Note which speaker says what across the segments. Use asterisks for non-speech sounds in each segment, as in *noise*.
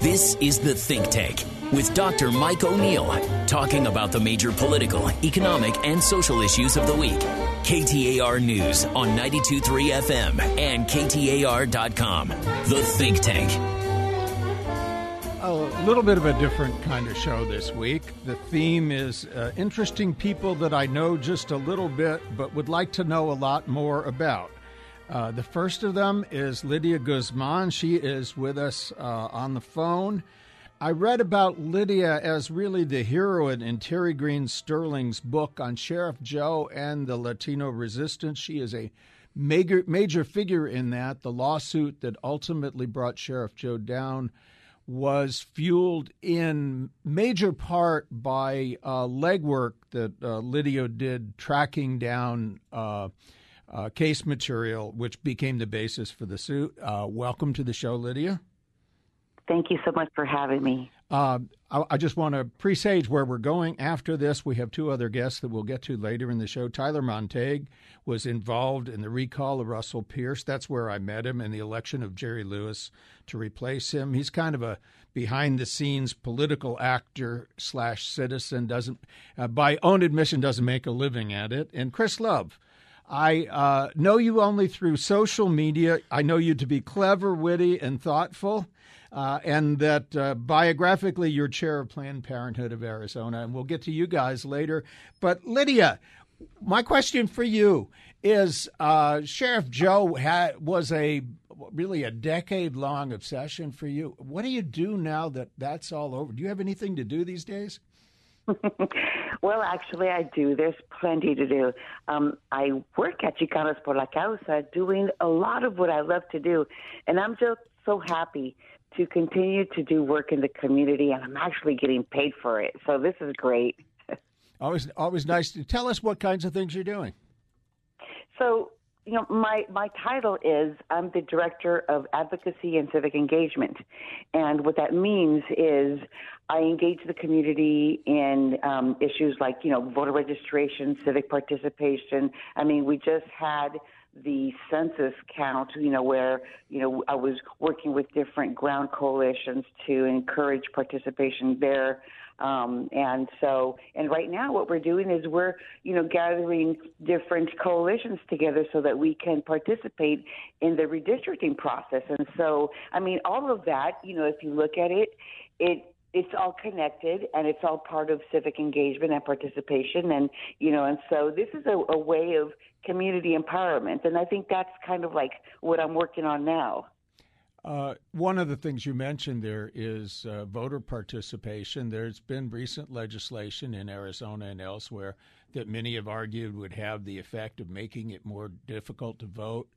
Speaker 1: This is The Think Tank with Dr. Mike O'Neil, talking about the major political, economic, and social issues of the week. KTAR News on 92.3 FM and KTAR.com. The Think Tank.
Speaker 2: A little bit of a different kind of show this week. The theme is uh, interesting people that I know just a little bit, but would like to know a lot more about. Uh, the first of them is Lydia Guzman. She is with us uh, on the phone. I read about Lydia as really the heroine in Terry Greene Sterling's book on Sheriff Joe and the Latino resistance. She is a major, major figure in that. The lawsuit that ultimately brought Sheriff Joe down was fueled in major part by uh, legwork that uh, Lydia did tracking down uh, uh, case material, which became the basis for the suit. Uh, welcome to the show, Lydia.
Speaker 3: Thank you so much for having me.
Speaker 2: Uh, I, I, just want to presage where we're going after this. We have two other guests that we'll get to later in the show. Tyler Montague was involved in the recall of Russell Pearce. That's where I met him in the election of Jerry Lewis to replace him. He's kind of a behind the scenes political actor slash citizen. Doesn't, uh, by own admission, doesn't make a living at it. And Chris Love I uh, know you only through social media. I know you to be clever, witty, and thoughtful, uh, and that uh, biographically you're chair of Planned Parenthood of Arizona. And we'll get to you guys later. But Lydia, my question for you is: uh, Sheriff Joe had, was a really a decade long obsession for you. What do you do now that that's all over? Do you have anything to do these days? *laughs*
Speaker 3: well, actually, I do. There's plenty to do. Um, I work at Chicanos por la Causa doing a lot of what I love to do. And I'm just so happy to continue to do work in the community, and I'm actually getting paid for it. So this is great. *laughs*
Speaker 2: always, always nice to tell us what kinds of things you're doing.
Speaker 3: So you know, my, my title is I'm the director of advocacy and civic engagement. And what that means is I engage the community in um, issues like, you know, voter registration, civic participation. I mean, we just had the census count, you know, where, you know, I was working with different ground coalitions to encourage participation there. Um, and so, and right now, what we're doing is we're, you know, gathering different coalitions together so that we can participate in the redistricting process. And so, I mean, all of that, you know, if you look at it, it it's all connected and it's all part of civic engagement and participation and you know and so this is a, a way of community empowerment and i think that's kind of like what i'm working on now
Speaker 2: uh, one of the things you mentioned there is uh, voter participation. There's been recent legislation in Arizona and elsewhere that many have argued would have the effect of making it more difficult to vote.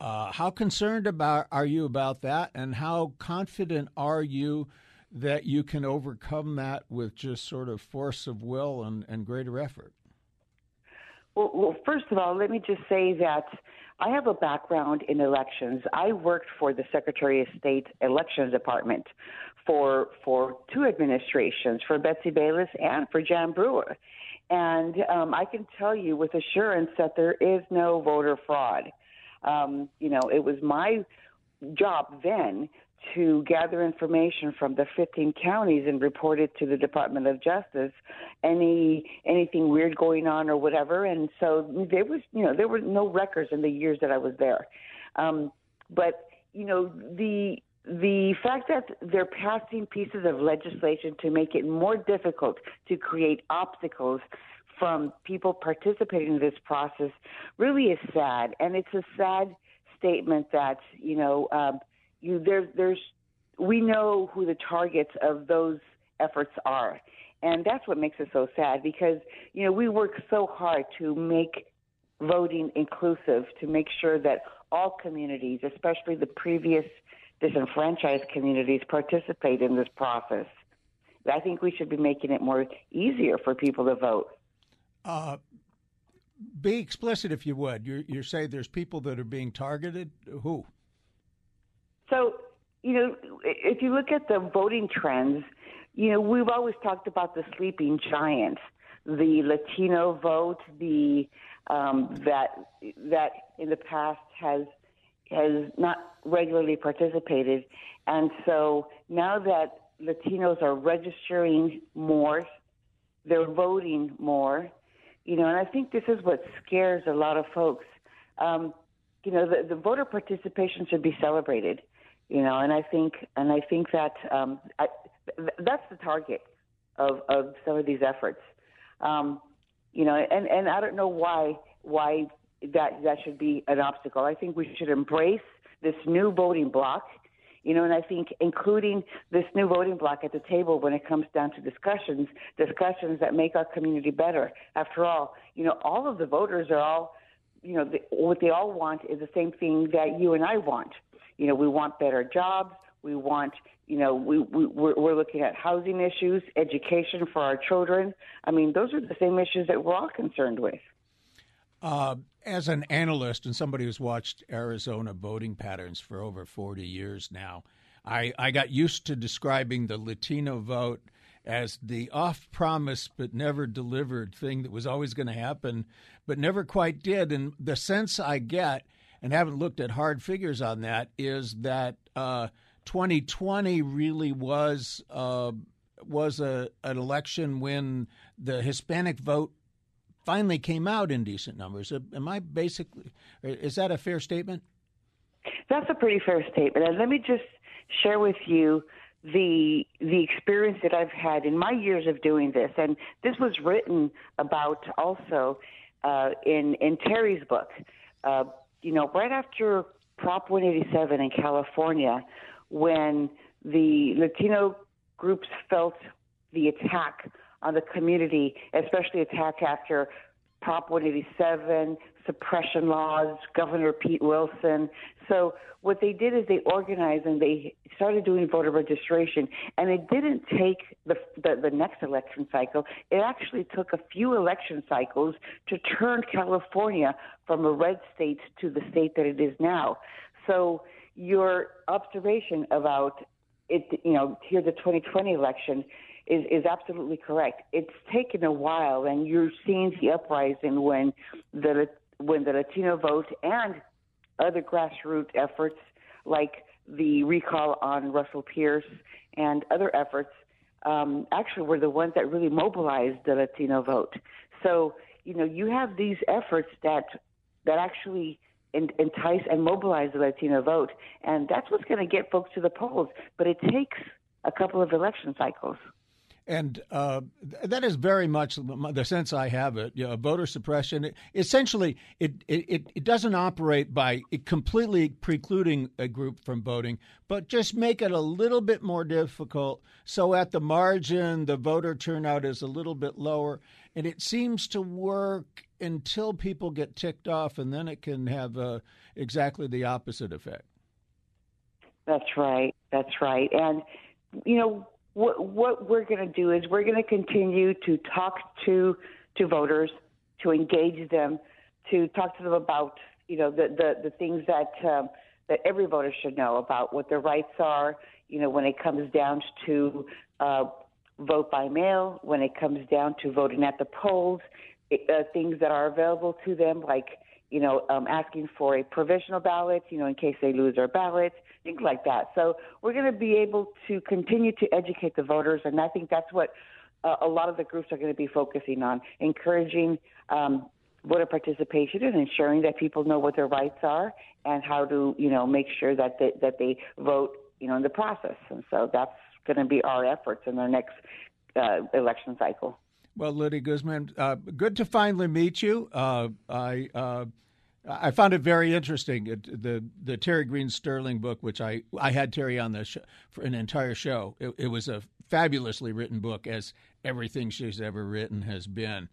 Speaker 2: Uh, how concerned about are you about that, and how confident are you that you can overcome that with just sort of force of will and, and greater effort?
Speaker 3: Well, well, first of all, let me just say that I have a background in elections. I worked for the Secretary of State Elections Department for for two administrations, for Betsy Bayless and for Jan Brewer. And um, I can tell you with assurance that there is no voter fraud. Um, you know, it was my job then to gather information from the 15 counties and report it to the Department of Justice. Any anything weird going on or whatever, and so there was you know there were no records in the years that I was there. Um, but you know the the fact that they're passing pieces of legislation to make it more difficult to create obstacles from people participating in this process really is sad, and it's a sad statement that you know. Um, you there there's we know who the targets of those efforts are. And that's what makes it so sad because, you know, we work so hard to make voting inclusive, to make sure that all communities, especially the previous disenfranchised communities, participate in this process. I think we should be making it more easier for people to vote.
Speaker 2: Uh, be explicit, if you would. You you say there's people that are being targeted. Who?
Speaker 3: So, you know, if you look at the voting trends, you know, we've always talked about the sleeping giants, the Latino vote, the um, that that in the past has has not regularly participated, and so now that Latinos are registering more, they're voting more, you know, and I think this is what scares a lot of folks. Um, you know, the, the voter participation should be celebrated, you know, and I think and I think that um, I, th- that's the target of, of some of these efforts. Um, you know, and, and I don't know why why that that should be an obstacle. I think we should embrace this new voting block. You know, and I think including this new voting block at the table when it comes down to discussions, discussions that make our community better. After all, you know, all of the voters are all, you know, the, what they all want is the same thing that you and I want. You know, we want better jobs. We want, you know, we, we we're, we're looking at housing issues, education for our children. I mean, those are the same issues that we're all concerned with.
Speaker 2: Uh, as an analyst and somebody who's watched Arizona voting patterns for over 40 years now, I, I got used to describing the Latino vote as the off promise but never delivered thing that was always going to happen, but never quite did. And the sense I get, and haven't looked at hard figures on that, is that uh, 2020 really was uh, was a an election when the Hispanic vote finally came out in decent numbers. Uh, am I basically, is that a fair statement?
Speaker 3: That's a pretty fair statement. And let me just share with you the the experience that I've had in my years of doing this. And this was written about also uh, in in Terry's book. Uh, you know, right after Prop 187 in California, when the Latino groups felt the attack on the community, especially attack after Prop 187, suppression laws, Governor Pete Wilson. So what they did is they organized and they started doing voter registration. And it didn't take the, the, the next election cycle. It actually took a few election cycles to turn California from a red state to the state that it is now. So your observation about it, you know, here the 2020 election is, is absolutely correct. It's taken a while, and you're seeing the uprising when the when the Latino vote and other grassroots efforts like the recall on Russell Pearce and other efforts um, actually were the ones that really mobilized the Latino vote. So you know you have these efforts that that actually entice and mobilize the Latino vote, and that's what's going to get folks to the polls. But it takes a couple of election cycles.
Speaker 2: And uh, that is very much the sense I have it. You know, voter suppression. It, essentially, it, it it doesn't operate by completely precluding a group from voting, but just make it a little bit more difficult. So at the margin, the voter turnout is a little bit lower, and it seems to work until people get ticked off, and then it can have uh, exactly the opposite effect.
Speaker 3: That's right. That's right. And you know what, what we're going to do is we're going to continue to talk to to voters, to engage them, to talk to them about you know the the, the things that um, that every voter should know about what their rights are. You know when it comes down to uh, vote by mail, when it comes down to voting at the polls, it, uh, things that are available to them like you know, um, asking for a provisional ballot, you know, in case they lose their ballot, things like that. So we're going to be able to continue to educate the voters, and I think that's what uh, a lot of the groups are going to be focusing on, encouraging um, voter participation and ensuring that people know what their rights are and how to, you know, make sure that they, that they vote, you know, in the process. And so that's going to be our efforts in our next uh, election cycle.
Speaker 2: Well, Lydia Guzman, uh, good to finally meet you. Uh, I uh, I found it very interesting. It, the the Terry Greene Sterling book, which I I had Terry on the sh- for an entire show. It, it, was a fabulously written book, as everything she's ever written has been,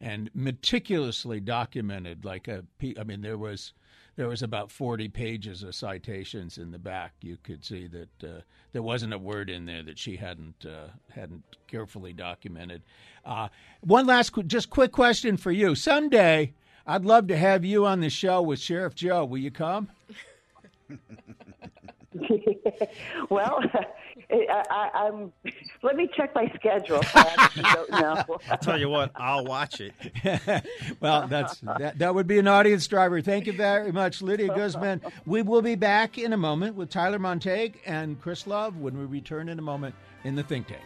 Speaker 2: and meticulously documented. Like a, I mean, there was there was about 40 pages of citations in the back. You could see that uh, there wasn't a word in there that she hadn't uh, hadn't carefully documented. Uh, one last, just quick question for you. Someday, I'd love to have you on the show with Sheriff Joe. Will you come? *laughs*
Speaker 3: well, *laughs* I, am let me check my schedule. I don't *laughs* know.
Speaker 4: I tell you what, I'll watch it.
Speaker 2: well, that's that, that would be an audience driver. Thank you very much, Lydia Guzman. We will be back in a moment with Tyler Montague and Chris Love when we return in a moment in the Think Tank.